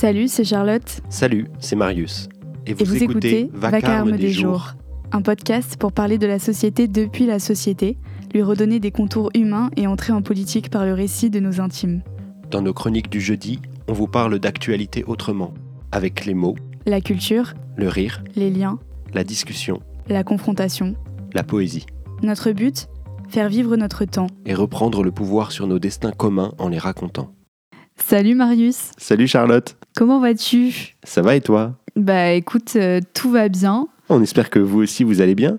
Salut, c'est Charlotte. Salut, c'est Marius. Et vous, écoutez, Vacarme, des, jours. un podcast pour parler de la société depuis la société, lui redonner des contours humains et entrer en politique par le récit de nos intimes. Dans nos chroniques du jeudi, on vous parle d'actualité autrement, avec les mots, la culture, le rire, les liens, la discussion, la confrontation, la poésie. Notre but Faire vivre notre temps. Et reprendre le pouvoir sur nos destins communs en les racontant. Salut Marius. Salut Charlotte. Comment vas-tu? Ça va et toi? Bah écoute, euh, tout va bien. On espère que vous aussi vous allez bien.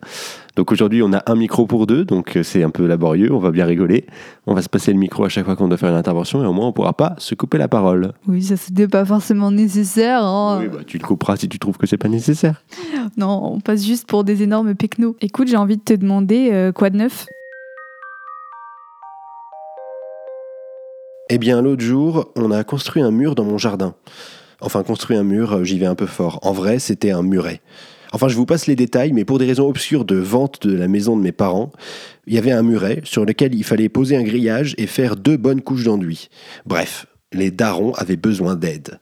Donc aujourd'hui on a un micro pour deux, donc euh, c'est un peu laborieux, on va bien rigoler. On va se passer le micro à chaque fois qu'on doit faire une intervention et au moins on pourra pas se couper la parole. Oui, ça c'était pas forcément nécessaire. Hein. Oui, bah, tu le couperas si tu trouves que c'est pas nécessaire. Non, on passe juste pour des énormes pecnos. Écoute, j'ai envie de te demander euh, quoi de neuf? Eh bien, l'autre jour, on a construit un mur dans mon jardin. Enfin, construit un mur, euh, j'y vais un peu fort. En vrai, c'était un muret. Enfin, je vous passe les détails, mais pour des raisons obscures de vente de la maison de mes parents, il y avait un muret sur lequel il fallait poser un grillage et faire deux bonnes couches d'enduit. Bref, les darons avaient besoin d'aide.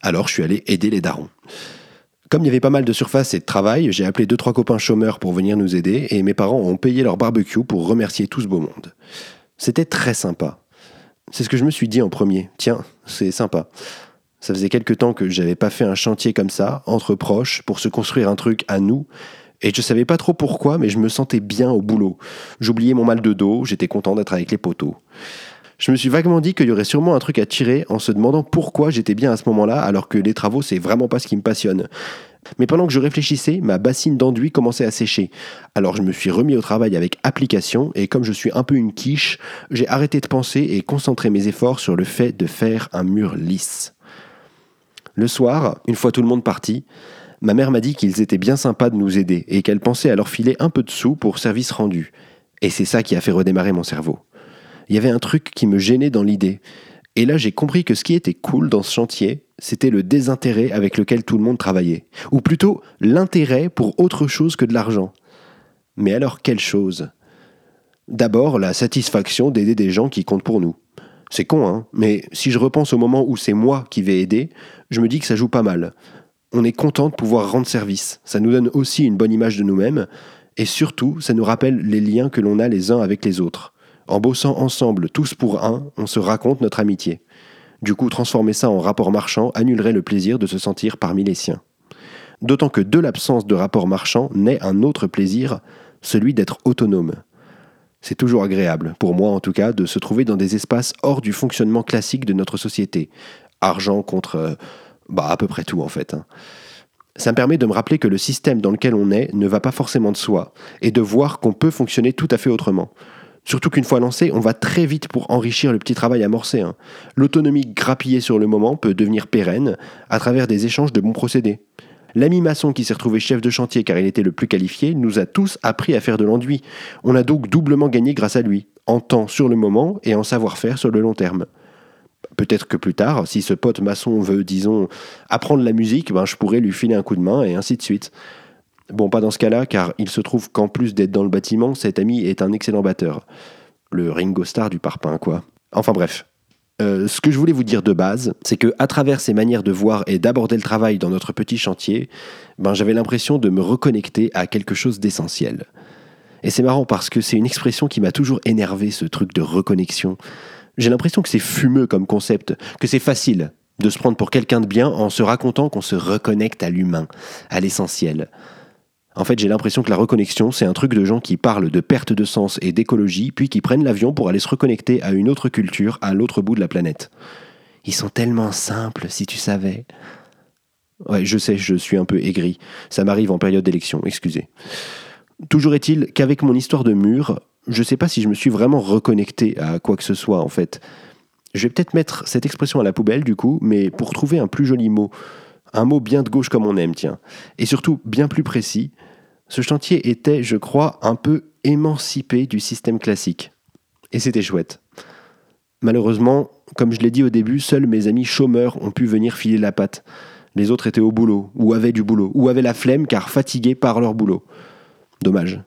Alors, je suis allé aider les darons. Comme il y avait pas mal de surface et de travail, j'ai appelé deux trois copains chômeurs pour venir nous aider et mes parents ont payé leur barbecue pour remercier tout ce beau monde. C'était très sympa. C'est ce que je me suis dit en premier. Tiens, c'est sympa. Ça faisait quelque temps que j'avais pas fait un chantier comme ça, entre proches, pour se construire un truc à nous. Et je savais pas trop pourquoi, mais je me sentais bien au boulot. J'oubliais mon mal de dos, j'étais content d'être avec les poteaux. Je me suis vaguement dit qu'il y aurait sûrement un truc à tirer en se demandant pourquoi j'étais bien à ce moment-là, alors que les travaux, c'est vraiment pas ce qui me passionne. Mais pendant que je réfléchissais, ma bassine d'enduit commençait à sécher. Alors je me suis remis au travail avec application et comme je suis un peu une quiche, j'ai arrêté de penser et concentré mes efforts sur le fait de faire un mur lisse. Le soir, une fois tout le monde parti, ma mère m'a dit qu'ils étaient bien sympas de nous aider et qu'elle pensait à leur filer un peu de sous pour service rendu. Et c'est ça qui a fait redémarrer mon cerveau. Il y avait un truc qui me gênait dans l'idée. Et là, j'ai compris que ce qui était cool dans ce chantier, c'était le désintérêt avec lequel tout le monde travaillait. Ou plutôt l'intérêt pour autre chose que de l'argent. Mais alors quelle chose? D'abord, la satisfaction d'aider des gens qui comptent pour nous. C'est con, hein Mais si je repense au moment où c'est moi qui vais aider, je me dis que ça joue pas mal. On est content de pouvoir rendre service. Ça nous donne aussi une bonne image de nous-mêmes. Et surtout, ça nous rappelle les liens que l'on a les uns avec les autres. En bossant ensemble, tous pour un, on se raconte notre amitié. Du coup, transformer ça en rapport marchand annulerait le plaisir de se sentir parmi les siens. D'autant que de l'absence de rapport marchand naît un autre plaisir, celui d'être autonome. C'est toujours agréable, pour moi en tout cas, de se trouver dans des espaces hors du fonctionnement classique de notre société. Argent contre... Euh, bah à peu près tout en fait. Hein. Ça me permet de me rappeler que le système dans lequel on est ne va pas forcément de soi, et de voir qu'on peut fonctionner tout à fait autrement. Surtout qu'une fois lancé, on va très vite pour enrichir le petit travail amorcé. Hein. L'autonomie grappillée sur le moment peut devenir pérenne à travers des échanges de bons procédés. L'ami maçon qui s'est retrouvé chef de chantier car il était le plus qualifié nous a tous appris à faire de l'enduit. On a donc doublement gagné grâce à lui, en temps sur le moment et en savoir-faire sur le long terme. Peut-être que plus tard, si ce pote maçon veut, disons, apprendre la musique, ben, je pourrais lui filer un coup de main et ainsi de suite. Bon, pas dans ce cas-là, car il se trouve qu'en plus d'être dans le bâtiment, cet ami est un excellent batteur. Le Ringo Starr du parpaing, quoi. Enfin bref. Euh, ce que je voulais vous dire de base, c'est que à travers ces manières de voir et d'aborder le travail dans notre petit chantier, ben j'avais l'impression de me reconnecter à quelque chose d'essentiel. Et c'est marrant parce que c'est une expression qui m'a toujours énervé, ce truc de reconnexion. J'ai l'impression que c'est fumeux comme concept, que c'est facile de se prendre pour quelqu'un de bien en se racontant qu'on se reconnecte à l'humain, à l'essentiel. En fait, j'ai l'impression que la reconnexion, c'est un truc de gens qui parlent de perte de sens et d'écologie, puis qui prennent l'avion pour aller se reconnecter à une autre culture, à l'autre bout de la planète. Ils sont tellement simples, si tu savais. Ouais, je sais, je suis un peu aigri. Ça m'arrive en période d'élection, excusez. Toujours est-il qu'avec mon histoire de mur, je sais pas si je me suis vraiment reconnecté à quoi que ce soit, en fait. Je vais peut-être mettre cette expression à la poubelle, du coup, mais pour trouver un plus joli mot, un mot bien de gauche comme on aime, tiens, et surtout bien plus précis, ce chantier était, je crois, un peu émancipé du système classique. Et c'était chouette. Malheureusement, comme je l'ai dit au début, seuls mes amis chômeurs ont pu venir filer la patte. Les autres étaient au boulot, ou avaient du boulot, ou avaient la flemme car fatigués par leur boulot. Dommage.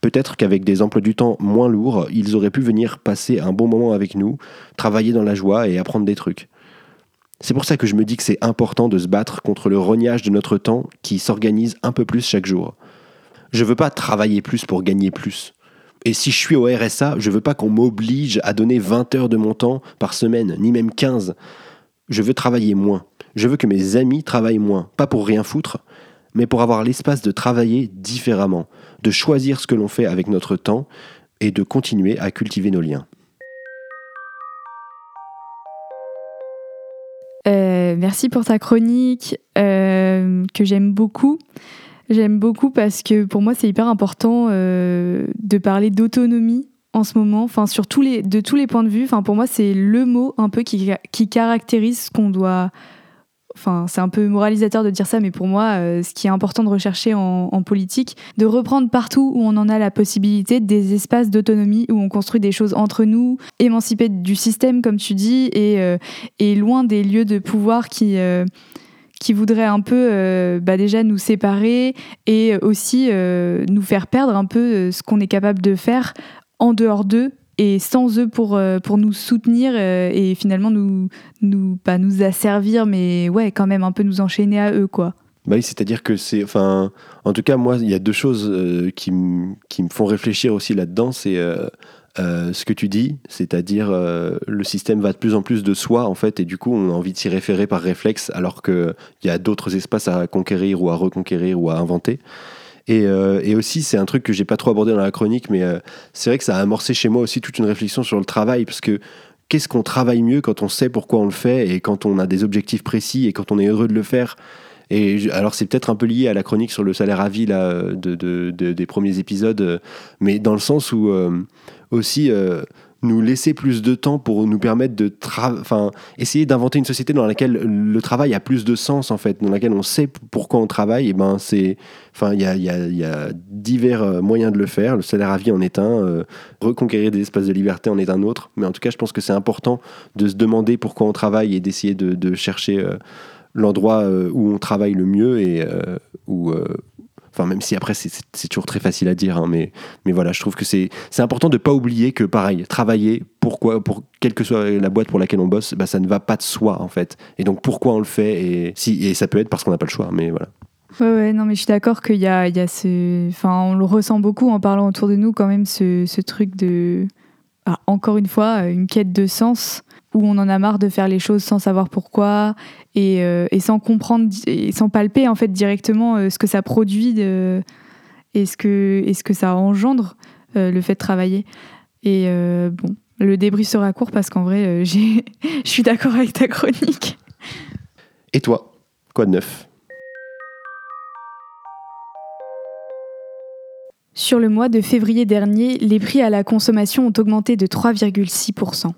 Peut-être qu'avec des emplois du temps moins lourds, ils auraient pu venir passer un bon moment avec nous, travailler dans la joie et apprendre des trucs. C'est pour ça que je me dis que c'est important de se battre contre le rognage de notre temps qui s'organise un peu plus chaque jour. Je veux pas travailler plus pour gagner plus. Et si je suis au RSA, je veux pas qu'on m'oblige à donner 20 heures de mon temps par semaine, ni même 15. Je veux travailler moins. Je veux que mes amis travaillent moins, pas pour rien foutre, mais pour avoir l'espace de travailler différemment, de choisir ce que l'on fait avec notre temps et de continuer à cultiver nos liens. Merci pour ta chronique euh, que j'aime beaucoup. J'aime beaucoup parce que pour moi c'est hyper important euh, de parler d'autonomie en ce moment, sur tous les, de tous les points de vue. Pour moi c'est le mot un peu qui caractérise ce qu'on doit enfin c'est un peu moralisateur de dire ça, mais pour moi, euh, ce qui est important de rechercher en, politique, de reprendre partout où on en a la possibilité des espaces d'autonomie où on construit des choses entre nous, émancipés du système, comme tu dis, et, euh, et loin des lieux de pouvoir qui euh, qui voudraient un peu bah déjà nous séparer et aussi nous faire perdre un peu ce qu'on est capable de faire en dehors d'eux et sans eux pour, euh, pour nous soutenir euh, et finalement nous, pas nous asservir, mais ouais, quand même un peu nous enchaîner à eux, quoi. Bah oui, c'est-à-dire que c'est. Enfin, en tout cas, moi, il y a deux choses euh, qui, me font réfléchir aussi là-dedans. C'est ce que tu dis, c'est-à-dire le système va de plus en plus de soi, en fait, et du coup, on a envie de s'y référer par réflexe, alors qu'il y a d'autres espaces à conquérir ou à reconquérir ou à inventer. Euh, et, aussi, c'est un truc que j'ai pas trop abordé dans la chronique, mais euh, c'est vrai que ça a amorcé chez moi aussi toute une réflexion sur le travail, parce que qu'est-ce qu'on travaille mieux quand on sait pourquoi on le fait et quand on a des objectifs précis et quand on est heureux de le faire. Et alors c'est peut-être un peu lié à la chronique sur le salaire à vie là, de, des premiers épisodes, mais dans le sens où euh, aussi nous laisser plus de temps pour nous permettre de enfin essayer d'inventer une société dans laquelle le travail a plus de sens en fait dans laquelle on sait pourquoi on travaille et ben c'est enfin il y a, y, a, y a, divers euh, moyens de le faire. Le salaire à vie en est un euh, reconquérir des espaces de liberté en est un autre. Mais en tout cas je pense que c'est important de se demander pourquoi on travaille et d'essayer de, chercher euh, l'endroit où on travaille le mieux et où Enfin, même si après, c'est toujours très facile à dire, hein, mais, mais voilà, je trouve que c'est important de ne pas oublier que, pareil, travailler, pourquoi, pour quelle que soit la boîte pour laquelle on bosse, bah, ça ne va pas de soi, en fait. Et donc, pourquoi on le fait et, si, et ça peut être parce qu'on n'a pas le choix, mais voilà. Ouais, ouais, non, mais je suis d'accord qu'il y a, y a ce. Enfin, on le ressent beaucoup en parlant autour de nous, quand même, ce, ce truc de. Ah, encore une fois, une quête de sens où on en a marre de faire les choses sans savoir pourquoi et, euh, sans comprendre et sans palper en fait directement euh, ce que ça produit de, et, ce que, et ce que ça engendre euh, le fait de travailler. Et bon, le débris sera court parce qu'en vrai, je suis d'accord avec ta chronique. Et toi, quoi de neuf? Sur le mois de février dernier, les prix à la consommation ont augmenté de 3,6%.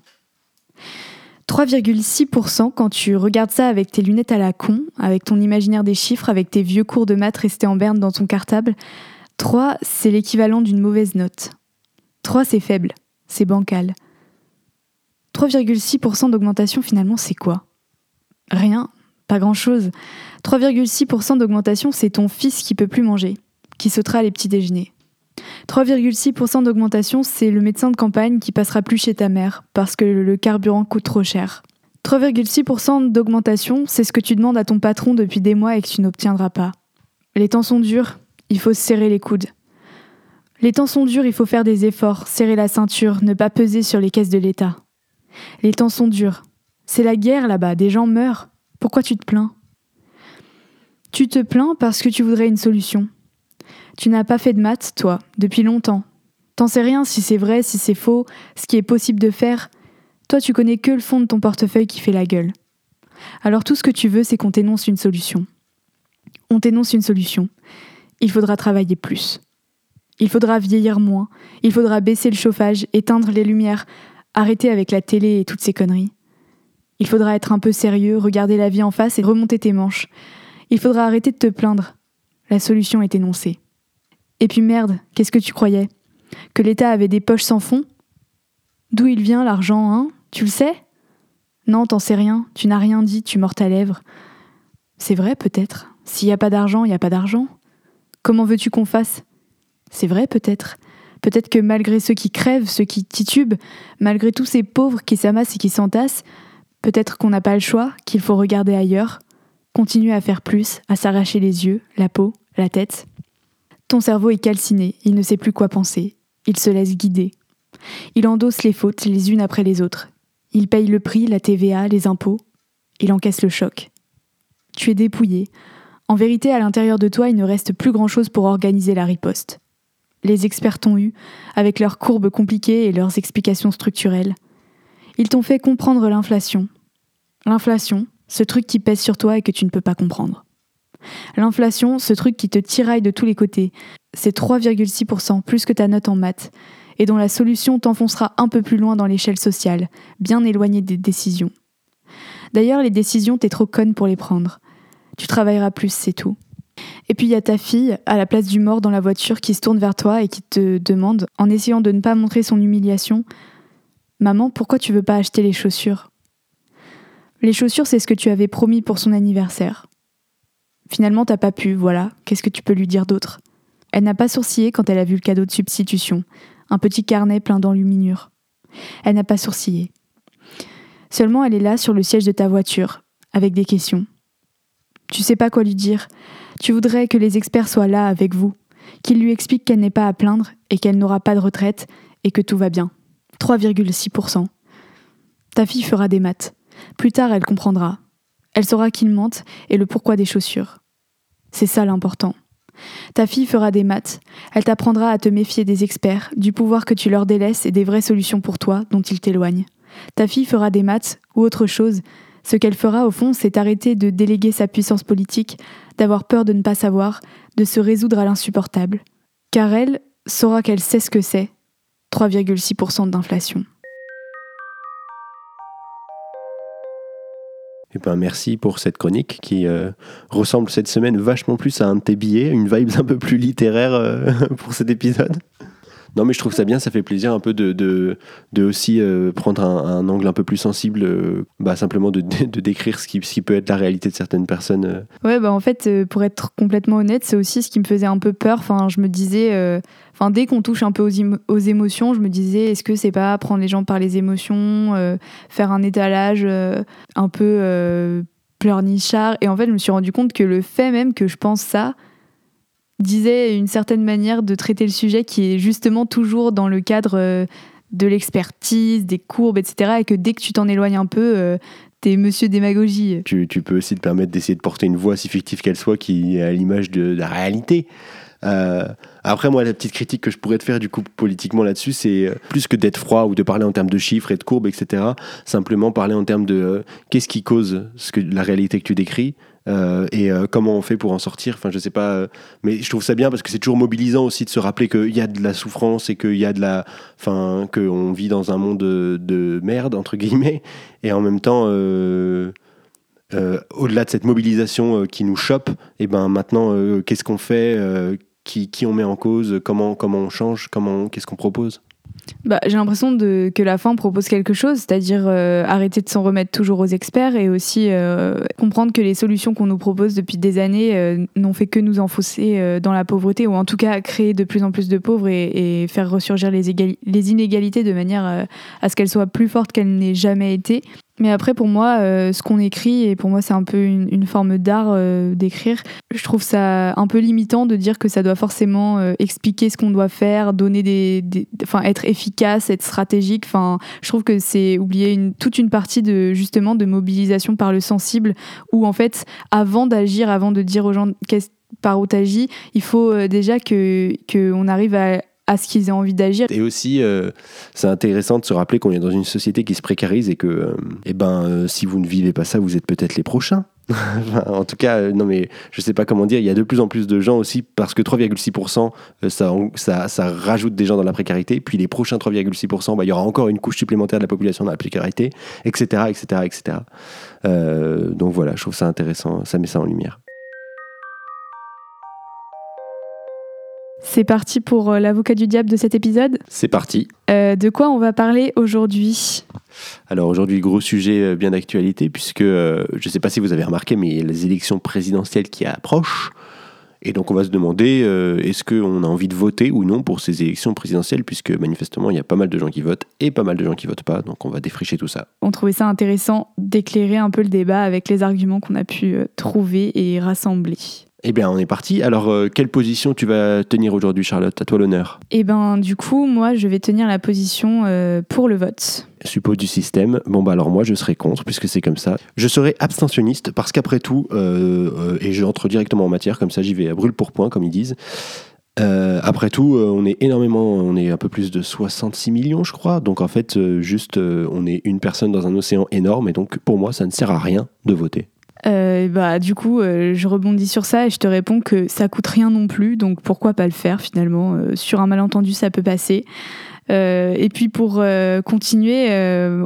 3,6% quand tu regardes ça avec tes lunettes à la con, avec ton imaginaire des chiffres, avec tes vieux cours de maths restés en berne dans ton cartable. 3, c'est l'équivalent d'une mauvaise note. 3, c'est faible, c'est bancal. 3,6% d'augmentation, finalement, c'est quoi? Rien, pas grand-chose. 3,6% d'augmentation, c'est ton fils qui peut plus manger, qui sautera les petits déjeuners. 3,6% d'augmentation, c'est le médecin de campagne qui passera plus chez ta mère parce que le carburant coûte trop cher. 3,6% d'augmentation, c'est ce que tu demandes à ton patron depuis des mois et que tu n'obtiendras pas. Les temps sont durs, il faut serrer les coudes. Les temps sont durs, il faut faire des efforts, serrer la ceinture, ne pas peser sur les caisses de l'État. Les temps sont durs. C'est la guerre là-bas, des gens meurent. Pourquoi tu te plains? Tu te plains parce que tu voudrais une solution. Tu n'as pas fait de maths, toi, depuis longtemps. T'en sais rien si c'est vrai, si c'est faux, ce qui est possible de faire. Toi, tu connais que le fond de ton portefeuille qui fait la gueule. Alors tout ce que tu veux, c'est qu'on t'énonce une solution. On t'énonce une solution. Il faudra travailler plus. Il faudra vieillir moins. Il faudra baisser le chauffage, éteindre les lumières, arrêter avec la télé et toutes ces conneries. Il faudra être un peu sérieux, regarder la vie en face et remonter tes manches. Il faudra arrêter de te plaindre. La solution est énoncée. Et puis merde, qu'est-ce que tu croyais? Que l'État avait des poches sans fond? D'où il vient l'argent, hein? Tu le sais? Non, t'en sais rien, tu n'as rien dit, tu mords ta lèvre. C'est vrai peut-être. S'il n'y a pas d'argent, il n'y a pas d'argent. Comment veux-tu qu'on fasse? C'est vrai peut-être. Peut-être que malgré ceux qui crèvent, ceux qui titubent, malgré tous ces pauvres qui s'amassent et qui s'entassent, Peut-être qu'on n'a pas le choix, qu'il faut regarder ailleurs, continuer à faire plus, à s'arracher les yeux, la peau, la tête. Ton cerveau est calciné, il ne sait plus quoi penser, il se laisse guider. Il endosse les fautes les unes après les autres. Il paye le prix, la TVA, les impôts. Il encaisse le choc. Tu es dépouillé. En vérité, à l'intérieur de toi, il ne reste plus grand-chose pour organiser la riposte. Les experts t'ont eu, avec leurs courbes compliquées et leurs explications structurelles. Ils t'ont fait comprendre l'inflation. L'inflation, ce truc qui pèse sur toi et que tu ne peux pas comprendre. L'inflation, ce truc qui te tiraille de tous les côtés, c'est 3,6% plus que ta note en maths, et dont la solution t'enfoncera un peu plus loin dans l'échelle sociale, bien éloignée des décisions. D'ailleurs, les décisions, t'es trop conne pour les prendre. Tu travailleras plus, c'est tout. Et puis il y a ta fille, à la place du mort dans la voiture, qui se tourne vers toi et qui te demande, en essayant de ne pas montrer son humiliation, Maman, pourquoi tu veux pas acheter les chaussures? Les chaussures, c'est ce que tu avais promis pour son anniversaire. Finalement, t'as pas pu, voilà, qu'est-ce que tu peux lui dire d'autre? Elle n'a pas sourcillé quand elle a vu le cadeau de substitution, un petit carnet plein d'enluminures. Elle n'a pas sourcillé. Seulement, elle est là sur le siège de ta voiture, avec des questions. Tu sais pas quoi lui dire. Tu voudrais que les experts soient là avec vous, qu'ils lui expliquent qu'elle n'est pas à plaindre et qu'elle n'aura pas de retraite et que tout va bien. 3,6%. Ta fille fera des maths. Plus tard, elle comprendra. Elle saura qu'il mente et le pourquoi des chaussures. C'est ça l'important. Ta fille fera des maths. Elle t'apprendra à te méfier des experts, du pouvoir que tu leur délaisses et des vraies solutions pour toi dont ils t'éloignent. Ta fille fera des maths ou autre chose. Ce qu'elle fera au fond, c'est arrêter de déléguer sa puissance politique, d'avoir peur de ne pas savoir, de se résoudre à l'insupportable. Car elle saura qu'elle sait ce que c'est. 3,6% d'inflation. Eh ben, merci pour cette chronique qui euh, ressemble cette semaine vachement plus à un de tes une vibe un peu plus littéraire euh, pour cet épisode. Non, mais je trouve ça bien, ça fait plaisir un peu de, de, aussi euh, prendre un, angle un peu plus sensible, euh, bah, simplement de, de, décrire ce qui, ce qui, peut être la réalité de certaines personnes. Euh. Ouais, bah en fait, pour être complètement honnête, c'est aussi ce qui me faisait un peu peur. Enfin, je me disais, enfin, dès qu'on touche un peu aux, aux émotions, je me disais, est-ce que c'est pas prendre les gens par les émotions, faire un étalage un peu pleurnichard? Et en fait, je me suis rendu compte que le fait même que je pense ça, disait une certaine manière de traiter le sujet qui est justement toujours dans le cadre euh, de l'expertise, des courbes, etc. Et que dès que tu t'en éloignes un peu, euh, t'es monsieur démagogie. Tu, peux aussi te permettre d'essayer de porter une voix, si fictive qu'elle soit, qui est à l'image de, la réalité. Euh, après, moi, la petite critique que je pourrais te faire du coup politiquement là-dessus, c'est plus que d'être froid ou de parler en termes de chiffres et de courbes, etc. Simplement parler en termes de qu'est-ce qui cause ce que, la réalité que tu décris, euh, et euh, comment on fait pour en sortir? Enfin, je sais pas, euh, mais je trouve ça bien parce que c'est toujours mobilisant aussi de se rappeler qu'il y a de la souffrance et qu'il y a de la, enfin, qu'on vit dans un monde de, merde entre guillemets, et en même temps. au-delà de cette mobilisation qui nous chope, et eh ben maintenant, qu'est-ce qu'on fait, qui, qui, on met en cause, comment, comment on change, comment, qu'est-ce qu'on propose? Bah, J'ai l'impression que la fin propose quelque chose, c'est-à-dire euh, arrêter de s'en remettre toujours aux experts et aussi euh, comprendre que les solutions qu'on nous propose depuis des années euh, n'ont fait que nous enfoncer dans la pauvreté ou en tout cas créer de plus en plus de pauvres et, faire ressurgir les, les, inégalités de manière à ce qu'elles soient plus fortes qu'elles n'aient jamais été. Mais après, pour moi, euh, ce qu'on écrit, et pour moi, c'est un peu une, forme d'art euh, d'écrire, je trouve ça un peu limitant de dire que ça doit forcément euh, expliquer ce qu'on doit faire, donner des, enfin, être efficace, être stratégique. Enfin, je trouve que c'est oublier toute une partie de justement de mobilisation par le sensible, où en fait, avant d'agir, avant de dire aux gens par où il faut déjà que qu'on arrive à à ce qu'ils aient envie d'agir. Et aussi, euh, c'est intéressant de se rappeler qu'on est dans une société qui se précarise et que, euh, eh ben, euh, si vous ne vivez pas ça, vous êtes peut-être les prochains. en tout cas, non mais je sais pas comment dire, il y a de plus en plus de gens aussi parce que 3,6%, ça, ça, ça, rajoute des gens dans la précarité. Puis les prochains 3,6%, bah, il y aura encore une couche supplémentaire de la population dans la précarité, etc. etc., etc. donc voilà, je trouve ça intéressant, ça met ça en lumière. C'est parti pour euh, l'avocat du diable de cet épisode. C'est parti. Euh, de quoi on va parler aujourd'hui? Alors aujourd'hui, gros sujet euh, bien d'actualité, puisque je ne sais pas si vous avez remarqué, mais il y a les élections présidentielles qui approchent. Et donc on va se demander euh, est-ce qu'on a envie de voter ou non pour ces élections présidentielles, puisque manifestement il y a pas mal de gens qui votent et pas mal de gens qui votent pas, donc on va défricher tout ça. On trouvait ça intéressant d'éclairer un peu le débat avec les arguments qu'on a pu trouver et rassembler. Eh bien, on est parti. Alors, euh, quelle position tu vas tenir aujourd'hui, Charlotte? À toi l'honneur. Eh ben, du coup, moi, je vais tenir la position euh, pour le vote. Suppose du système. Bon, bah alors moi, je serai contre, puisque c'est comme ça. Je serai abstentionniste, parce qu'après tout, euh, et j'entre directement en matière, comme ça, j'y vais à brûle pour point, comme ils disent. après tout, on est énormément, on est un peu plus de 66 millions, je crois. Donc en fait, juste, on est une personne dans un océan énorme, et donc pour moi, ça ne sert à rien de voter. Euh, bah, du coup, euh, je rebondis sur ça et je te réponds que ça coûte rien non plus, donc pourquoi pas le faire finalement euh, Sur un malentendu, ça peut passer. et puis pour continuer,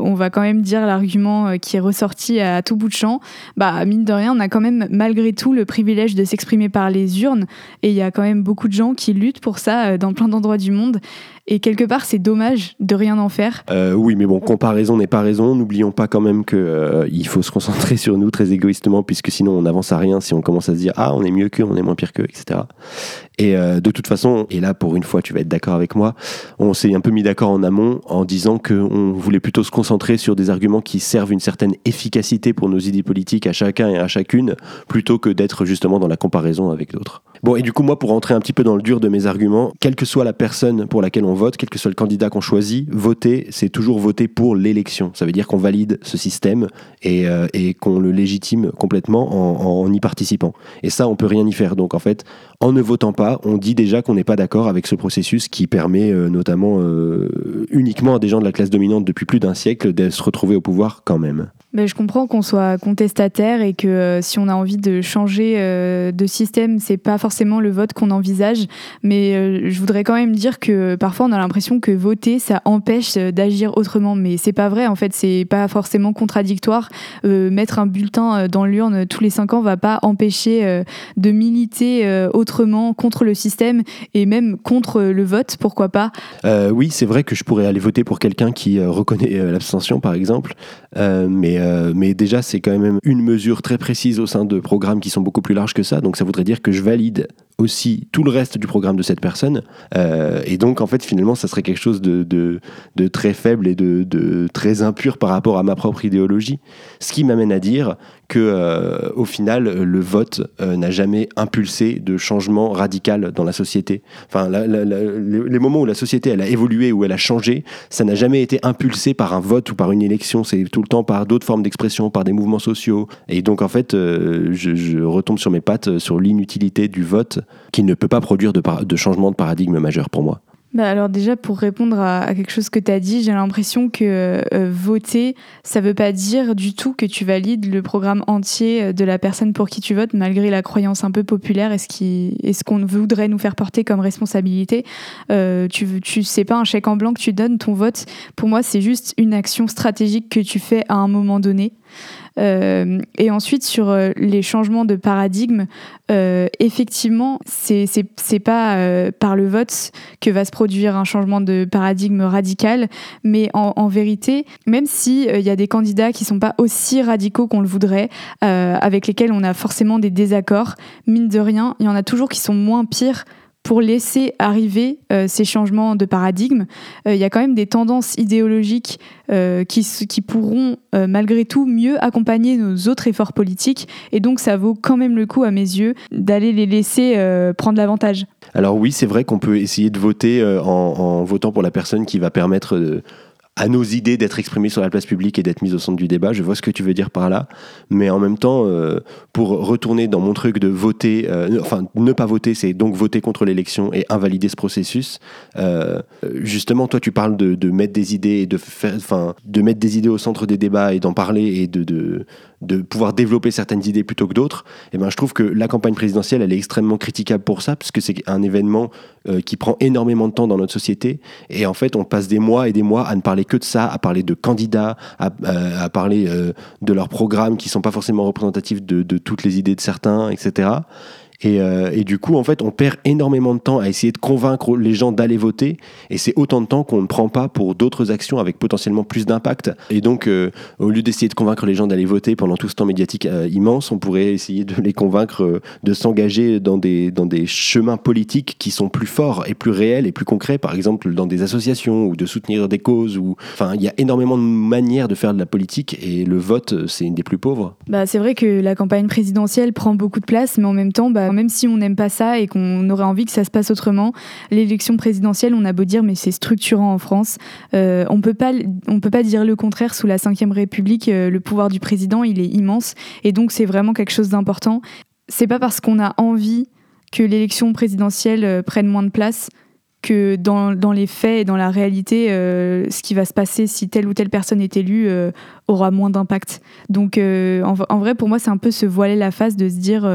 on va quand même dire l'argument qui est ressorti à tout bout de champ. Bah mine de rien, on a quand même malgré tout le privilège de s'exprimer par les urnes, et il y a quand même beaucoup de gens qui luttent pour ça dans plein d'endroits du monde. Et quelque part, c'est dommage de rien en faire. Euh, oui, mais bon, comparaison n'est pas raison. N'oublions pas quand même qu'il euh, faut se concentrer sur nous très égoïstement, puisque sinon on n'avance à rien si on commence à se dire ah on est mieux qu'eux, on est moins pire qu'eux, etc. Et euh, de toute façon, et là pour une fois tu vas être d'accord avec moi, on s'est un peu mis d'accord en amont en disant qu'on voulait plutôt se concentrer sur des arguments qui servent une certaine efficacité pour nos idées politiques à chacun et à chacune, plutôt que d'être justement dans la comparaison avec d'autres. Bon, et du coup, moi, pour rentrer un petit peu dans le dur de mes arguments, quelle que soit la personne pour laquelle on vote, quel que soit le candidat qu'on choisit, voter, c'est toujours voter pour l'élection. Ça veut dire qu'on valide ce système et, euh, qu'on le légitime complètement en, y participant. Et ça, on peut rien y faire. Donc, en fait, en ne votant pas, on dit déjà qu'on n'est pas d'accord avec ce processus qui permet euh, notamment euh, uniquement à des gens de la classe dominante depuis plus d'un siècle de se retrouver au pouvoir quand même. Je comprends qu'on soit contestataire et que si on a envie de changer de système, c'est pas forcément le vote qu'on envisage. Mais je voudrais quand même dire que parfois on a l'impression que voter ça empêche d'agir autrement. Mais c'est pas vrai en fait, c'est pas forcément contradictoire. mettre un bulletin dans l'urne tous les cinq ans va pas empêcher de militer autrement contre le système et même contre le vote, pourquoi pas. oui, c'est vrai que je pourrais aller voter pour quelqu'un qui reconnaît l'abstention par exemple, mais euh, mais déjà, c'est quand même une mesure très précise au sein de programmes qui sont beaucoup plus larges que ça. Donc ça voudrait dire que je valide aussi tout le reste du programme de cette personne. Euh, et donc, en fait, finalement, ça serait quelque chose de, de, très faible et de, de, très impur par rapport à ma propre idéologie. Ce qui m'amène à dire que, euh, au final, le vote euh, n'a jamais impulsé de changement radical dans la société. Enfin, les moments où la société elle a évolué, où elle a changé, ça n'a jamais été impulsé par un vote ou par une élection. C'est tout le temps par d'autres formes d'expression, par des mouvements sociaux. Et donc, en fait, je, je retombe sur mes pattes sur l'inutilité du vote qui ne peut pas produire de changement de paradigme majeur pour moi. Bah alors déjà, pour répondre à, quelque chose que tu as dit, j'ai l'impression que euh, voter, ça veut pas dire du tout que tu valides le programme entier euh, de la personne pour qui tu votes, malgré la croyance un peu populaire et ce qu'on voudrait nous faire porter comme responsabilité. Euh, tu, tu sais pas un chèque en blanc que tu donnes, ton vote, pour moi, c'est juste une action stratégique que tu fais à un moment donné. Euh, et ensuite, sur euh, les changements de paradigme, euh, effectivement, c'est pas par le vote que va se produire un changement de paradigme radical, mais en, vérité, même s'il il y a des candidats qui sont pas aussi radicaux qu'on le voudrait, avec lesquels on a forcément des désaccords, mine de rien, il y en a toujours qui sont moins pires pour laisser arriver euh, ces changements de paradigme. Euh, il y a quand même des tendances idéologiques euh, qui, pourront malgré tout mieux accompagner nos autres efforts politiques et donc ça vaut quand même le coup à mes yeux d'aller les laisser prendre l'avantage. Alors oui, c'est vrai qu'on peut essayer de voter en, en, votant pour la personne qui va permettre à nos idées d'être exprimées sur la place publique et d'être mises au centre du débat. Je vois ce que tu veux dire par là, mais en même temps, euh, pour retourner dans mon truc de voter, euh, enfin ne pas voter, c'est donc voter contre l'élection et invalider ce processus. Euh, justement, toi, tu parles de, mettre des idées et de faire, enfin, de mettre des idées au centre des débats et d'en parler et de, de de pouvoir développer certaines idées plutôt que d'autres, et eh ben, je trouve que la campagne présidentielle, elle est extrêmement critiquable pour ça, parce que c'est un événement qui prend énormément de temps dans notre société, et en fait, on passe des mois et des mois à ne parler que de ça, à parler de candidats, à, euh, parler euh, de leurs programmes qui sont pas forcément représentatifs de toutes les idées de certains, etc. Et, euh, et, du coup, en fait, on perd énormément de temps à essayer de convaincre les gens d'aller voter. Et c'est autant de temps qu'on ne prend pas pour d'autres actions avec potentiellement plus d'impact. Et donc, euh, au lieu d'essayer de convaincre les gens d'aller voter pendant tout ce temps médiatique euh, immense, on pourrait essayer de les convaincre de s'engager dans des, dans des chemins politiques qui sont plus forts et plus réels et plus concrets. Par exemple, dans des associations ou de soutenir des causes. Ou... Enfin, il y a énormément de manières de faire de la politique et le vote, c'est une des plus pauvres. Bah, c'est vrai que la campagne présidentielle prend beaucoup de place, mais en même temps, bah, même si on n'aime pas ça et qu'on aurait envie que ça se passe autrement, l'élection présidentielle, on a beau dire, mais c'est structurant en France. Euh, on peut pas, on peut pas dire le contraire. Sous la Ve République, euh, le pouvoir du président, il est immense, et donc c'est vraiment quelque chose d'important. C'est pas parce qu'on a envie que l'élection présidentielle euh, prenne moins de place que dans, dans, les faits et dans la réalité, euh, ce qui va se passer si telle ou telle personne est élue euh, aura moins d'impact. Donc euh, en, vrai, pour moi, c'est un peu se voiler la face de se dire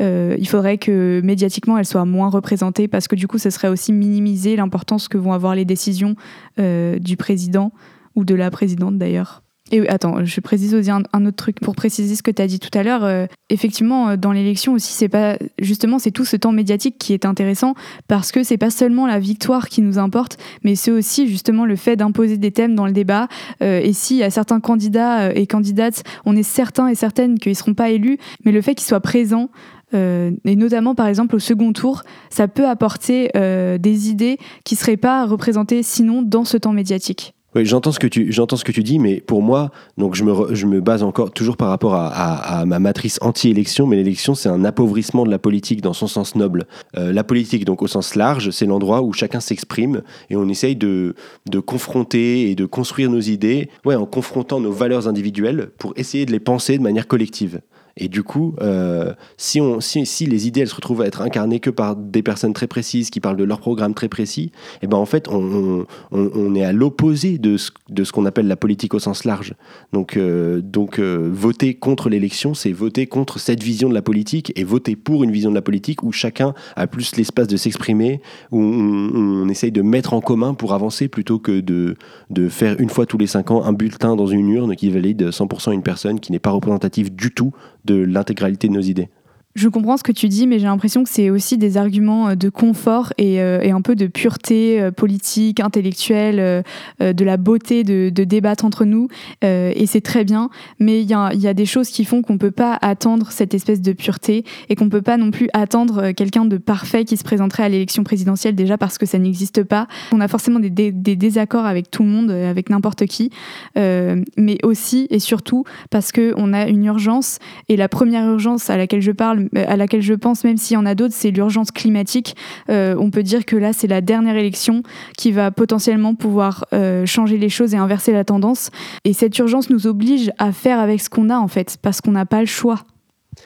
il faudrait que médiatiquement elle soit moins représentée parce que du coup, ce serait aussi minimiser l'importance que vont avoir les décisions du président ou de la présidente d'ailleurs. Et attends, je précise aussi un, autre truc pour préciser ce que tu as dit tout à l'heure. Euh, effectivement, euh, dans l'élection aussi, c'est pas justement c'est tout ce temps médiatique qui est intéressant parce que c'est pas seulement la victoire qui nous importe, mais c'est aussi justement le fait d'imposer des thèmes dans le débat. Euh, et si à certains candidats et candidates, on est certain et certaine qu'ils seront pas élus, mais le fait qu'ils soient présents et notamment par exemple au second tour, ça peut apporter des idées qui seraient pas représentées sinon dans ce temps médiatique. Oui, j'entends ce que tu j'entends ce que tu dis, mais pour moi, donc je me je me base encore toujours par rapport à, à, ma matrice anti-élection, mais l'élection c'est un appauvrissement de la politique dans son sens noble. Euh, la politique, donc au sens large, c'est l'endroit où chacun s'exprime et on essaye de de confronter et de construire nos idées, ouais, en confrontant nos valeurs individuelles pour essayer de les penser de manière collective. Et du coup, euh, si, on, si, si, les idées elles se retrouvent à être incarnées que par des personnes très précises qui parlent de leur programme très précis, et eh ben en fait, on, on, est à l'opposé de ce, de ce qu'on appelle la politique au sens large. Donc, euh, donc euh, voter contre l'élection, c'est voter contre cette vision de la politique et voter pour une vision de la politique où chacun a plus l'espace de s'exprimer, où on, essaye de mettre en commun pour avancer plutôt que de, de faire une fois tous les cinq ans un bulletin dans une urne qui valide 100% une personne qui n'est pas représentative du tout l'intégralité de nos idées. Je comprends ce que tu dis, mais j'ai l'impression que c'est aussi des arguments euh, de confort et, euh, et, un peu de pureté euh, politique, intellectuelle, de la beauté de, débattre entre nous. et c'est très bien, mais il y a, des choses qui font qu'on ne peut pas attendre cette espèce de pureté et qu'on ne peut pas non plus attendre quelqu'un de parfait qui se présenterait à l'élection présidentielle déjà parce que ça n'existe pas. On a forcément des, des, des, désaccords avec tout le monde, avec n'importe qui, mais aussi et surtout parce qu'on a une urgence et la première urgence à laquelle je parle, à laquelle je pense, même s'il y en a d'autres, c'est l'urgence climatique. Euh, on peut dire que là, c'est la dernière élection qui va potentiellement pouvoir euh, changer les choses et inverser la tendance. Et cette urgence nous oblige à faire avec ce qu'on a, en fait, parce qu'on n'a pas le choix.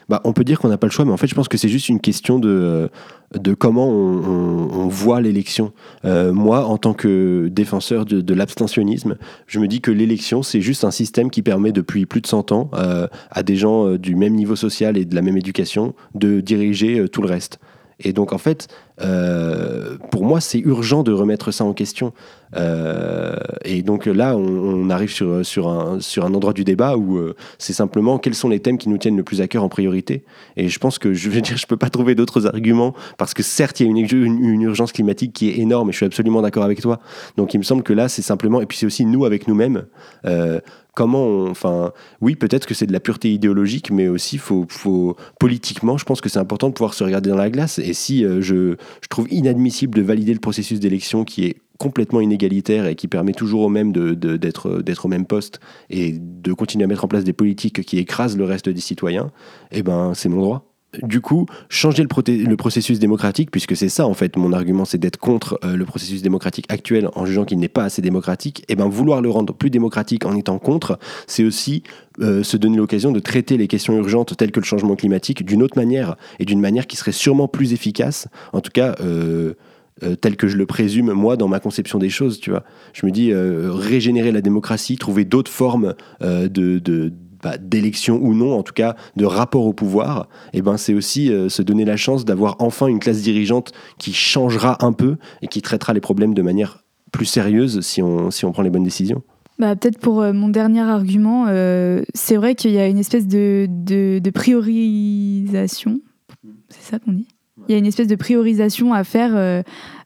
Bah, on peut dire qu'on n'a pas le choix, mais en fait, je pense que c'est juste une question de, de comment on, voit l'élection. Euh, moi, en tant que défenseur de, l'abstentionnisme, je me dis que l'élection, c'est juste un système qui permet depuis plus de 100 ans euh, à des gens euh, du même niveau social et de la même éducation de diriger tout le reste. Et donc, en fait, pour moi, c'est urgent de remettre ça en question. Euh, et donc là, on, arrive sur, un, endroit du débat où euh, c'est simplement quels sont les thèmes qui nous tiennent le plus à cœur en priorité. Et je pense que je veux dire, je peux pas trouver d'autres arguments parce que certes, il y a une, urgence climatique qui est énorme et je suis absolument d'accord avec toi. Donc il me semble que là, c'est simplement, et puis c'est aussi nous avec nous-mêmes comment enfin, oui, peut-être que c'est de la pureté idéologique, mais aussi faut, politiquement, je pense que c'est important de pouvoir se regarder dans la glace. Et si euh, je, trouve inadmissible de valider le processus d'élection qui est complètement inégalitaire et qui permet toujours aux mêmes d'être d'être au même poste et de continuer à mettre en place des politiques qui écrasent le reste des citoyens, eh ben c'est mon droit. Du coup, changer le, processus démocratique, puisque c'est ça en fait mon argument, c'est d'être contre euh, le processus démocratique actuel en jugeant qu'il n'est pas assez démocratique, et eh ben vouloir le rendre plus démocratique en étant contre, c'est aussi euh, se donner l'occasion de traiter les questions urgentes telles que le changement climatique d'une autre manière, et d'une manière qui serait sûrement plus efficace, en tout cas... Euh, tel que je le présume moi dans ma conception des choses, tu vois. Je me dis régénérer la démocratie, trouver d'autres formes de, d'élection ou non, en tout cas de rapport au pouvoir, et eh ben c'est aussi euh, se donner la chance d'avoir enfin une classe dirigeante qui changera un peu et qui traitera les problèmes de manière plus sérieuse si on, si on prend les bonnes décisions. Bah, Peut-être pour euh, mon dernier argument, euh, c'est vrai qu'il y a une espèce de, de, priorisation, c'est ça qu'on dit? Il y a une espèce de priorisation à faire euh,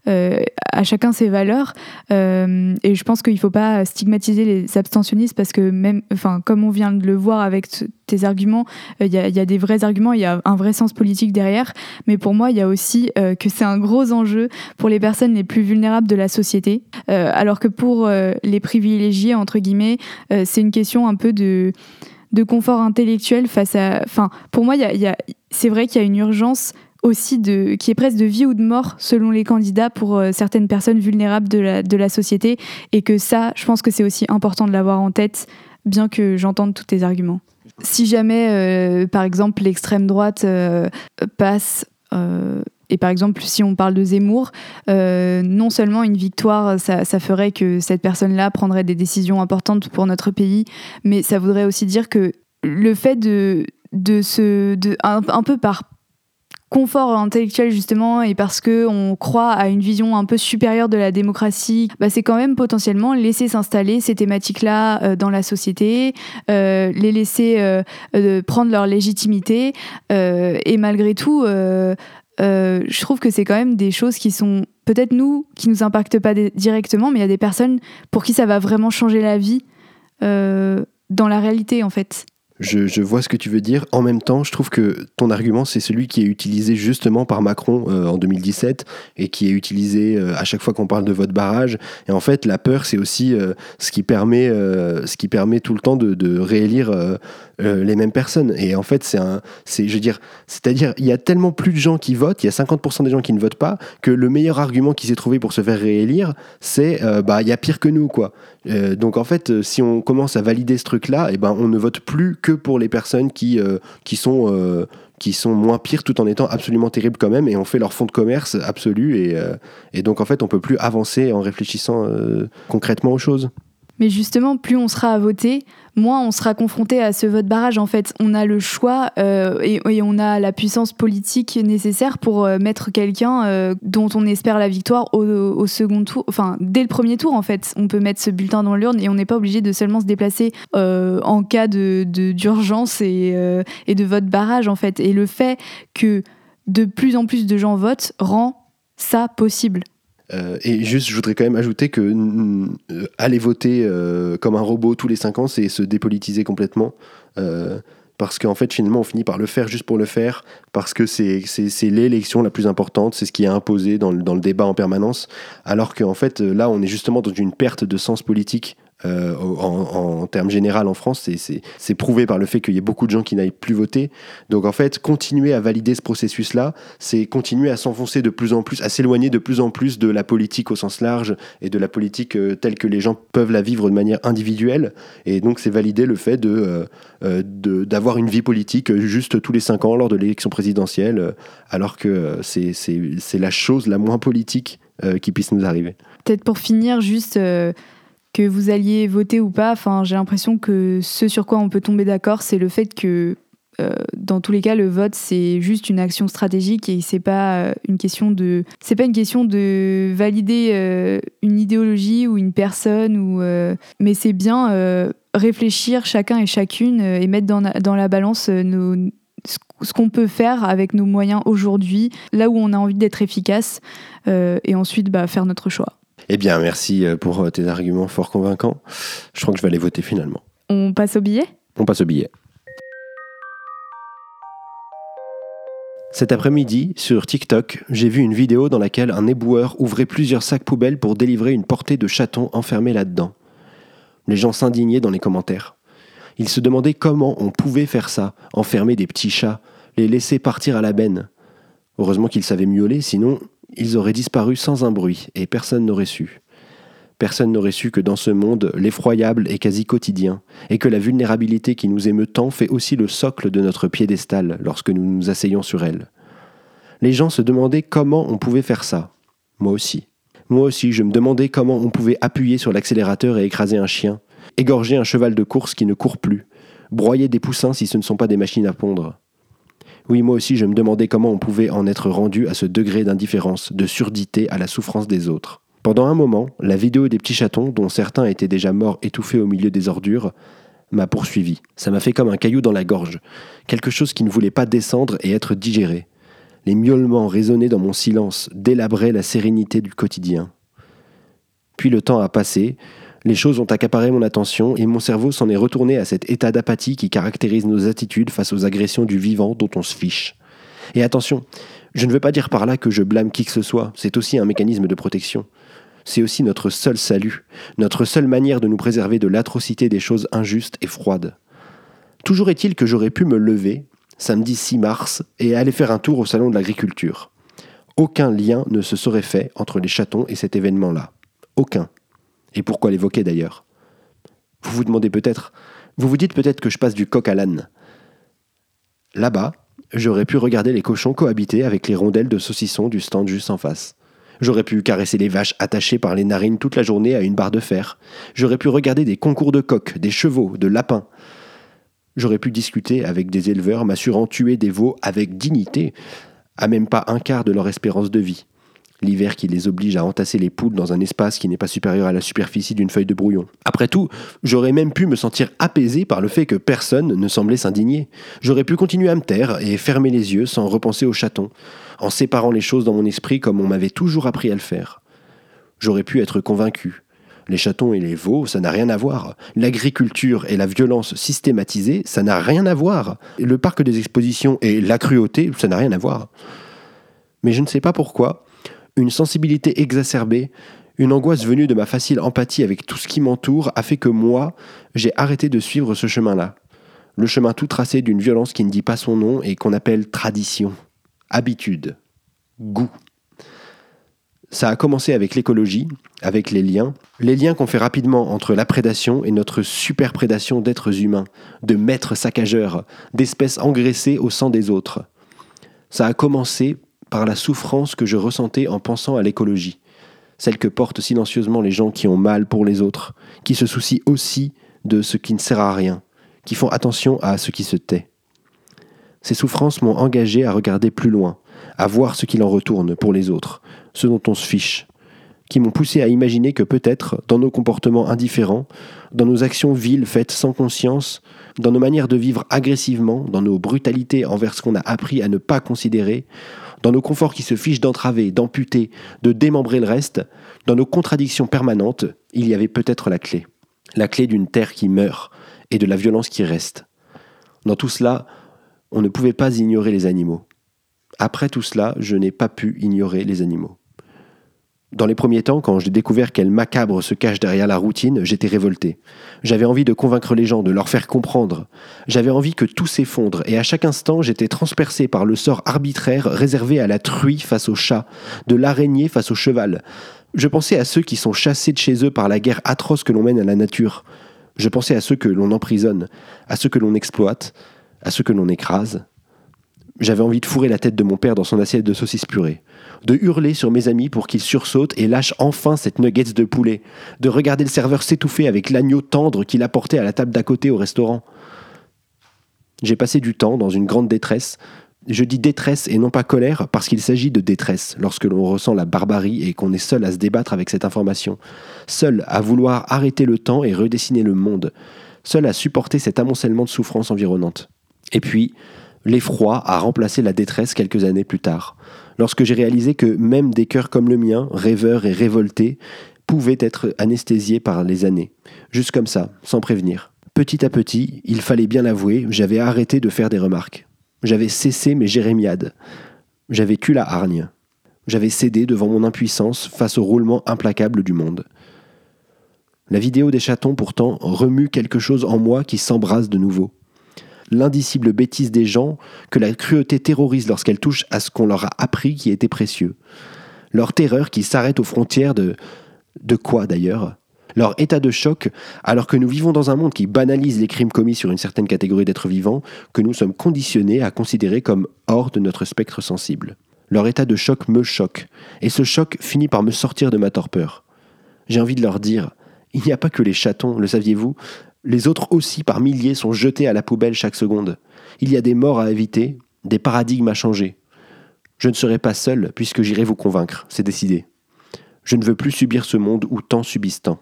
euh, à chacun ses valeurs. Euh, et je pense qu'il ne faut pas stigmatiser les abstentionnistes parce que même, enfin, comme on vient de le voir avec tes arguments, il y, a des vrais arguments, il y a un vrai sens politique derrière. Mais pour moi, il y a aussi que c'est un gros enjeu pour les personnes les plus vulnérables de la société. alors que pour les privilégiés, entre guillemets, c'est une question un peu de de confort intellectuel face à. Enfin, pour moi, y a, c'est vrai qu'il y a une urgence aussi de, qui est presque de vie ou de mort selon les candidats pour euh, certaines personnes vulnérables de la, de la société. Et que ça, je pense que c'est aussi important de l'avoir en tête, bien que j'entende tous tes arguments. Si jamais, euh, par exemple, l'extrême droite euh, passe et par exemple, si on parle de Zemmour, non seulement une victoire, ça, ferait que cette personne-là prendrait des décisions importantes pour notre pays, mais ça voudrait aussi dire que le fait de, de se, de, un peu par confort intellectuel justement et parce que on croit à une vision un peu supérieure de la démocratie, bah, c'est quand même potentiellement laisser s'installer ces thématiques-là euh, dans la société, euh, les laisser euh, prendre leur légitimité et malgré tout, je trouve que c'est quand même des choses qui sont peut-être nous qui nous impactent pas directement, mais il y a des personnes pour qui ça va vraiment changer la vie dans la réalité en fait je, vois ce que tu veux dire. En même temps, je trouve que ton argument, c'est celui qui est utilisé justement par Macron euh, en 2017 et qui est utilisé euh, à chaque fois qu'on parle de vote barrage. Et en fait, la peur, c'est aussi euh, ce, qui permet, ce qui permet tout le temps de, réélire les mêmes personnes. Et en fait, c'est un, je veux dire, c'est-à-dire, il y a tellement plus de gens qui votent, il y a 50% des gens qui ne votent pas, que le meilleur argument qui s'est trouvé pour se faire réélire, c'est, bah, il y a pire que nous, quoi. Donc en fait, si on commence à valider ce truc-là, eh ben, on ne vote plus que pour les personnes qui, euh, qui, sont, euh, qui sont moins pires tout en étant absolument terribles quand même et on fait leur fonds de commerce absolu et, euh, et donc en fait on peut plus avancer en réfléchissant concrètement aux choses. Mais justement, plus on sera à voter, moins on sera confronté à ce vote barrage. En fait, on a le choix euh, et, on a la puissance politique nécessaire pour euh, mettre quelqu'un euh, dont on espère la victoire au, second tour, enfin dès le premier tour. En fait, on peut mettre ce bulletin dans l'urne et on n'est pas obligé de seulement se déplacer en cas de d'urgence et, et de vote barrage en fait. Et le fait que de plus en plus de gens votent rend ça possible. Euh, et juste, je voudrais quand même ajouter que euh, aller voter euh, comme un robot tous les 5 ans, c'est se dépolitiser complètement. parce qu'en fait, finalement, on finit par le faire juste pour le faire, parce que c'est l'élection la plus importante, c'est ce qui est imposé dans le, dans le débat en permanence. Alors qu'en fait, là, on est justement dans une perte de sens politique euh, en, termes général en France, c'est prouvé par le fait qu'il y ait beaucoup de gens qui n'aillent plus voter. Donc en fait, continuer à valider ce processus-là, c'est continuer à s'enfoncer de plus en plus, à s'éloigner de plus en plus de la politique au sens large et de la politique euh, telle que les gens peuvent la vivre de manière individuelle. Et donc c'est valider le fait euh, d'avoir une vie politique juste tous les cinq ans lors de l'élection présidentielle, alors que c'est la chose la moins politique qui puisse nous arriver. Peut-être pour finir, juste que vous alliez voter ou pas, enfin, j'ai l'impression que ce sur quoi on peut tomber d'accord, c'est le fait que euh, dans tous les cas, le vote c'est juste une action stratégique et c'est pas euh, une question de, c'est pas une question de valider euh, une idéologie ou une personne ou, mais c'est bien réfléchir chacun et chacune et mettre dans, la balance ce qu'on peut faire avec nos moyens aujourd'hui, là où on a envie d'être efficace, et ensuite bah, faire notre choix. Eh bien, merci euh, pour euh, tes arguments fort convaincants. Je crois que je vais aller voter finalement. On passe au billet? On passe au billet. Cet après-midi, sur TikTok, j'ai vu une vidéo dans laquelle un éboueur ouvrait plusieurs sacs poubelles pour délivrer une portée de chatons enfermés là-dedans. Les gens s'indignaient dans les commentaires. Ils se demandaient comment on pouvait faire ça, enfermer des petits chats, les laisser partir à la benne. Heureusement qu'ils savaient miauler, sinon ils auraient disparu sans un bruit, et personne n'aurait su. Personne n'aurait su que dans ce monde, l'effroyable est quasi quotidien, et que la vulnérabilité qui nous émeut tant fait aussi le socle de notre piédestal lorsque nous nous asseyons sur elle. Les gens se demandaient comment on pouvait faire ça. Moi aussi. Moi aussi, je me demandais comment on pouvait appuyer sur l'accélérateur et écraser un chien, égorger un cheval de course qui ne court plus, broyer des poussins si ce ne sont pas des machines à pondre. Oui, moi aussi, je me demandais comment on pouvait en être rendu à ce degré d'indifférence, de surdité à la souffrance des autres. Pendant un moment, la vidéo des petits chatons, dont certains étaient déjà morts étouffés au milieu des ordures, m'a poursuivi. Ça m'a fait comme un caillou dans la gorge, quelque chose qui ne voulait pas descendre et être digéré. Les miaulements résonnaient dans mon silence, délabraient la sérénité du quotidien. Puis le temps a passé, les choses ont accaparé mon attention et mon cerveau s'en est retourné à cet état d'apathie qui caractérise nos attitudes face aux agressions du vivant dont on se fiche. Et attention, je ne veux pas dire par là que je blâme qui que ce soit, c'est aussi un mécanisme de protection. C'est aussi notre seul salut, notre seule manière de nous préserver de l'atrocité des choses injustes et froides. Toujours est-il que j'aurais pu me lever, samedi 6 mars, et aller faire un tour au salon de l'agriculture. Aucun lien ne se serait fait entre les chatons et cet événement-là. Aucun. Et pourquoi l'évoquer d'ailleurs? Vous vous demandez peut-être, vous vous dites peut-être que je passe du coq à l'âne. Là-bas, j'aurais pu regarder les cochons cohabiter avec les rondelles de saucisson du stand juste en face. J'aurais pu caresser les vaches attachées par les narines toute la journée à une barre de fer. J'aurais pu regarder des concours de coqs, des chevaux, de lapins. J'aurais pu discuter avec des éleveurs m'assurant tuer des veaux avec dignité, à même pas un quart de leur espérance de vie l'hiver qui les oblige à entasser les poules dans un espace qui n'est pas supérieur à la superficie d'une feuille de brouillon. Après tout, j'aurais même pu me sentir apaisé par le fait que personne ne semblait s'indigner. J'aurais pu continuer à me taire et fermer les yeux sans repenser au chaton, en séparant les choses dans mon esprit comme on m'avait toujours appris à le faire. J'aurais pu être convaincu. Les chatons et les veaux, ça n'a rien à voir. L'agriculture et la violence systématisée, ça n'a rien à voir. Le parc des expositions et la cruauté, ça n'a rien à voir. Mais je ne sais pas pourquoi, une sensibilité exacerbée, une angoisse venue de ma facile empathie avec tout ce qui m'entoure a fait que moi, j'ai arrêté de suivre ce chemin-là. Le chemin tout tracé d'une violence qui ne dit pas son nom et qu'on appelle tradition, habitude, goût. Ça a commencé avec l'écologie, avec les liens, les liens qu'on fait rapidement entre la prédation et notre superprédation d'êtres humains, de maîtres saccageurs, d'espèces engraissées au sang des autres. Ça a commencé par la souffrance que je ressentais en pensant à l'écologie, celle que portent silencieusement les gens qui ont mal pour les autres, qui se soucient aussi de ce qui ne sert à rien, qui font attention à ce qui se tait. Ces souffrances m'ont engagé à regarder plus loin, à voir ce qu'il en retourne pour les autres, ce dont on se fiche, qui m'ont poussé à imaginer que peut-être, dans nos comportements indifférents, dans nos actions viles faites sans conscience, dans nos manières de vivre agressivement, dans nos brutalités envers ce qu'on a appris à ne pas considérer, dans nos conforts qui se fichent d'entraver, d'amputer, de démembrer le reste, dans nos contradictions permanentes, il y avait peut-être la clé. La clé d'une terre qui meurt et de la violence qui reste. Dans tout cela, on ne pouvait pas ignorer les animaux. Après tout cela, je n'ai pas pu ignorer les animaux. Dans les premiers temps, quand j'ai découvert quel macabre se cache derrière la routine, j'étais révolté. J'avais envie de convaincre les gens, de leur faire comprendre. J'avais envie que tout s'effondre, et à chaque instant, j'étais transpercé par le sort arbitraire réservé à la truie face au chat, de l'araignée face au cheval. Je pensais à ceux qui sont chassés de chez eux par la guerre atroce que l'on mène à la nature. Je pensais à ceux que l'on emprisonne, à ceux que l'on exploite, à ceux que l'on écrase. J'avais envie de fourrer la tête de mon père dans son assiette de saucisses purée de hurler sur mes amis pour qu'ils sursautent et lâchent enfin cette nuggets de poulet, de regarder le serveur s'étouffer avec l'agneau tendre qu'il apportait à la table d'à côté au restaurant. J'ai passé du temps dans une grande détresse. Je dis détresse et non pas colère parce qu'il s'agit de détresse lorsque l'on ressent la barbarie et qu'on est seul à se débattre avec cette information, seul à vouloir arrêter le temps et redessiner le monde, seul à supporter cet amoncellement de souffrances environnantes. Et puis, l'effroi a remplacé la détresse quelques années plus tard lorsque j'ai réalisé que même des cœurs comme le mien, rêveurs et révoltés, pouvaient être anesthésiés par les années, juste comme ça, sans prévenir. Petit à petit, il fallait bien l'avouer, j'avais arrêté de faire des remarques. J'avais cessé mes jérémiades. J'avais tué la hargne. J'avais cédé devant mon impuissance face au roulement implacable du monde. La vidéo des chatons pourtant remue quelque chose en moi qui s'embrase de nouveau l'indicible bêtise des gens que la cruauté terrorise lorsqu'elle touche à ce qu'on leur a appris qui était précieux. Leur terreur qui s'arrête aux frontières de... de quoi d'ailleurs? Leur état de choc, alors que nous vivons dans un monde qui banalise les crimes commis sur une certaine catégorie d'êtres vivants, que nous sommes conditionnés à considérer comme hors de notre spectre sensible. Leur état de choc me choque, et ce choc finit par me sortir de ma torpeur. J'ai envie de leur dire, il n'y a pas que les chatons, le saviez-vous? Les autres aussi par milliers sont jetés à la poubelle chaque seconde. Il y a des morts à éviter, des paradigmes à changer. Je ne serai pas seul puisque j'irai vous convaincre, c'est décidé. Je ne veux plus subir ce monde où tant subissent tant.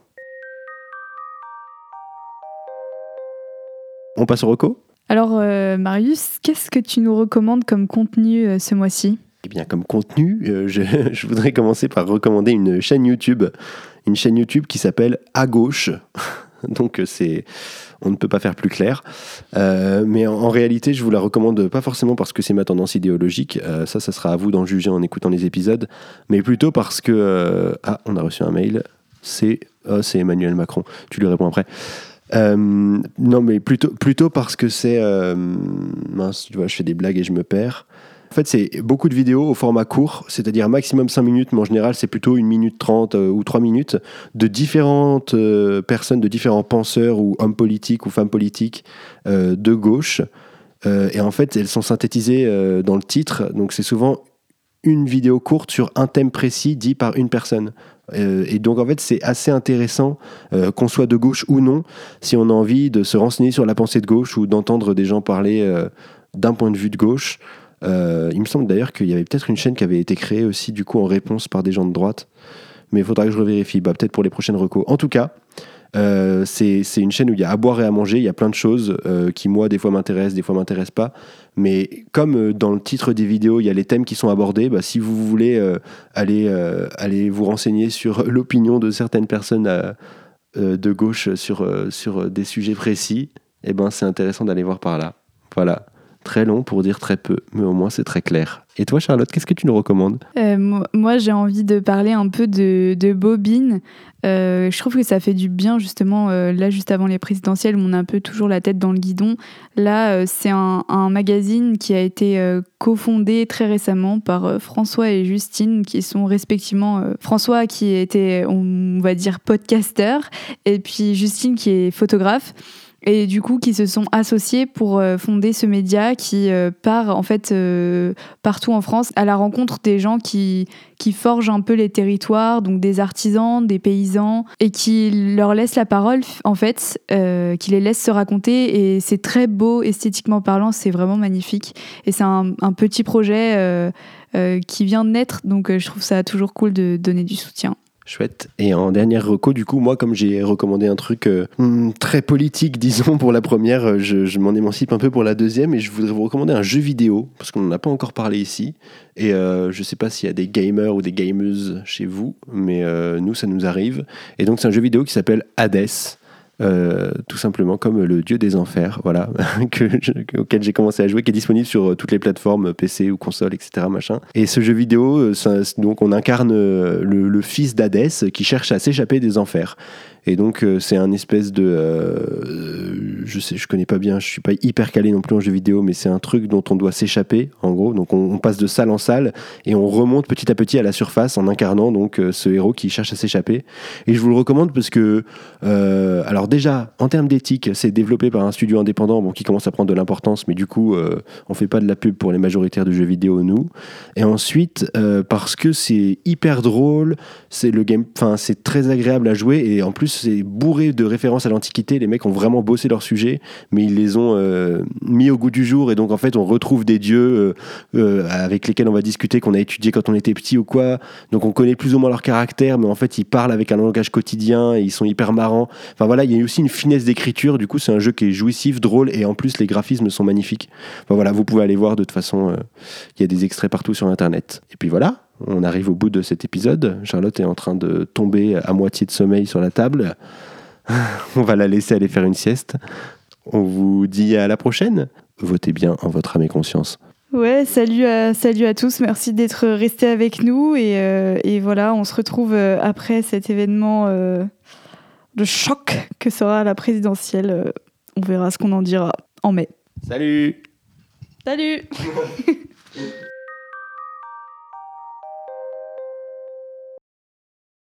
On passe au reco? Alors, euh, Marius, qu'est-ce que tu nous recommandes comme contenu euh, ce mois-ci? Eh bien, comme contenu, euh, je, je voudrais commencer par recommander une chaîne YouTube, une chaîne YouTube qui s'appelle À gauche. Donc, euh, c'est, on ne peut pas faire plus clair. Euh, mais en, réalité, je vous la recommande pas forcément parce que c'est ma tendance idéologique. Euh, ça, ça sera à vous d'en juger en écoutant les épisodes, mais plutôt parce que ah, on a reçu un mail. C'est c'est Emmanuel Macron. Tu lui réponds après. Non, mais plutôt, plutôt parce que c'est. mince, tu vois, je fais des blagues et je me perds. En fait, c'est beaucoup de vidéos au format court, c'est-à-dire maximum 5 minutes, mais en général, c'est plutôt 1 minute 30 euh, ou 3 minutes, de différentes euh, personnes, de différents penseurs ou hommes politiques ou femmes politiques euh, de gauche. Et en fait, elles sont synthétisées dans le titre, donc c'est souvent une vidéo courte sur un thème précis dit par une personne. Et donc, en fait, c'est assez intéressant, qu'on soit de gauche ou non, si on a envie de se renseigner sur la pensée de gauche ou d'entendre des gens parler d'un point de vue de gauche. Euh, il me semble d'ailleurs qu'il y avait peut-être une chaîne qui avait été créée aussi, du coup, en réponse par des gens de droite. Mais il faudra que je revérifie, bah, peut-être pour les prochaines recos. En tout cas, euh, c'est une chaîne où il y a à boire et à manger, il y a plein de choses euh, qui, moi, des fois m'intéressent, des fois m'intéressent pas. Mais comme euh, dans le titre des vidéos, il y a les thèmes qui sont abordés, bah, si vous voulez aller, aller vous renseigner sur l'opinion de certaines personnes de gauche sur, sur des sujets précis, eh ben, c'est intéressant d'aller voir par là. Voilà. Très long pour dire très peu, mais au moins c'est très clair. Et toi, Charlotte, qu'est-ce que tu nous recommandes? Euh, moi, j'ai envie de parler un peu de, de bobine. Euh, je trouve que ça fait du bien, justement, euh, là, juste avant les présidentielles, on a un peu toujours la tête dans le guidon. Là, c'est un, un magazine qui a été cofondé très récemment par François et Justine, qui sont respectivement François, qui était, on va dire, podcasteur, et puis Justine, qui est photographe et du coup qui se sont associés pour euh, fonder ce média qui euh, part en fait euh, partout en France à la rencontre des gens qui, forgent un peu les territoires, donc des artisans, des paysans, et qui leur laissent la parole en fait, qui les laissent se raconter. Et c'est très beau esthétiquement parlant, c'est vraiment magnifique. Et c'est un, petit projet qui vient de naître. Donc je trouve ça toujours cool de donner du soutien. Chouette. Et en dernière reco, du coup, moi, comme j'ai recommandé un truc euh, hmm, très politique, disons, pour la première, euh, je, m'en émancipe un peu pour la deuxième et je voudrais vous recommander un jeu vidéo, parce qu'on n'en a pas encore parlé ici. Et euh, je sais pas s'il y a des gamers ou des gameuses chez vous, mais nous, ça nous arrive. Et donc, c'est un jeu vidéo qui s'appelle Hades. Euh, tout simplement comme le dieu des enfers, voilà, auquel j'ai commencé à jouer, qui est disponible sur euh, toutes les plateformes PC ou console, etc. Machin. Et ce jeu vidéo, euh, donc on incarne euh, le fils d'Hadès qui cherche à s'échapper des enfers. Et donc euh, c'est un espèce de, euh, je sais, je connais pas bien, je suis pas hyper calé non plus en jeu vidéo, mais c'est un truc dont on doit s'échapper, en gros. Donc on, passe de salle en salle et on remonte petit à petit à la surface en incarnant donc euh, ce héros qui cherche à s'échapper. Et je vous le recommande parce que, euh, alors déjà, en termes d'éthique, c'est développé par un studio indépendant bon, qui commence à prendre de l'importance, mais du coup, euh, on fait pas de la pub pour les majoritaires de jeux vidéo, nous. Et ensuite, euh, parce que c'est hyper drôle, c'est le game, enfin, c'est très agréable à jouer et en plus, c'est bourré de références à l'Antiquité. Les mecs ont vraiment bossé leur sujet, mais ils les ont euh, mis au goût du jour et donc en fait, on retrouve des dieux euh, euh, avec lesquels on va discuter qu'on a étudié quand on était petit ou quoi. Donc on connaît plus ou moins leur caractère, mais en fait, ils parlent avec un langage quotidien et ils sont hyper marrants. Enfin voilà, il y a aussi une finesse d'écriture. Du coup, c'est un jeu qui est jouissif, drôle et en plus, les graphismes sont magnifiques. Enfin voilà, vous pouvez aller voir de toute façon. il y a des extraits partout sur Internet. Et puis voilà, on arrive au bout de cet épisode. Charlotte est en train de tomber à moitié de sommeil sur la table. On va la laisser aller faire une sieste. On vous dit à la prochaine. Votez bien en votre âme et conscience. Ouais, salut à, salut à tous, merci d'être restés avec nous et, euh, et voilà, on se retrouve euh, après cet événement euh, de choc que sera la présidentielle. On verra ce qu'on en dira en mai. Salut Salut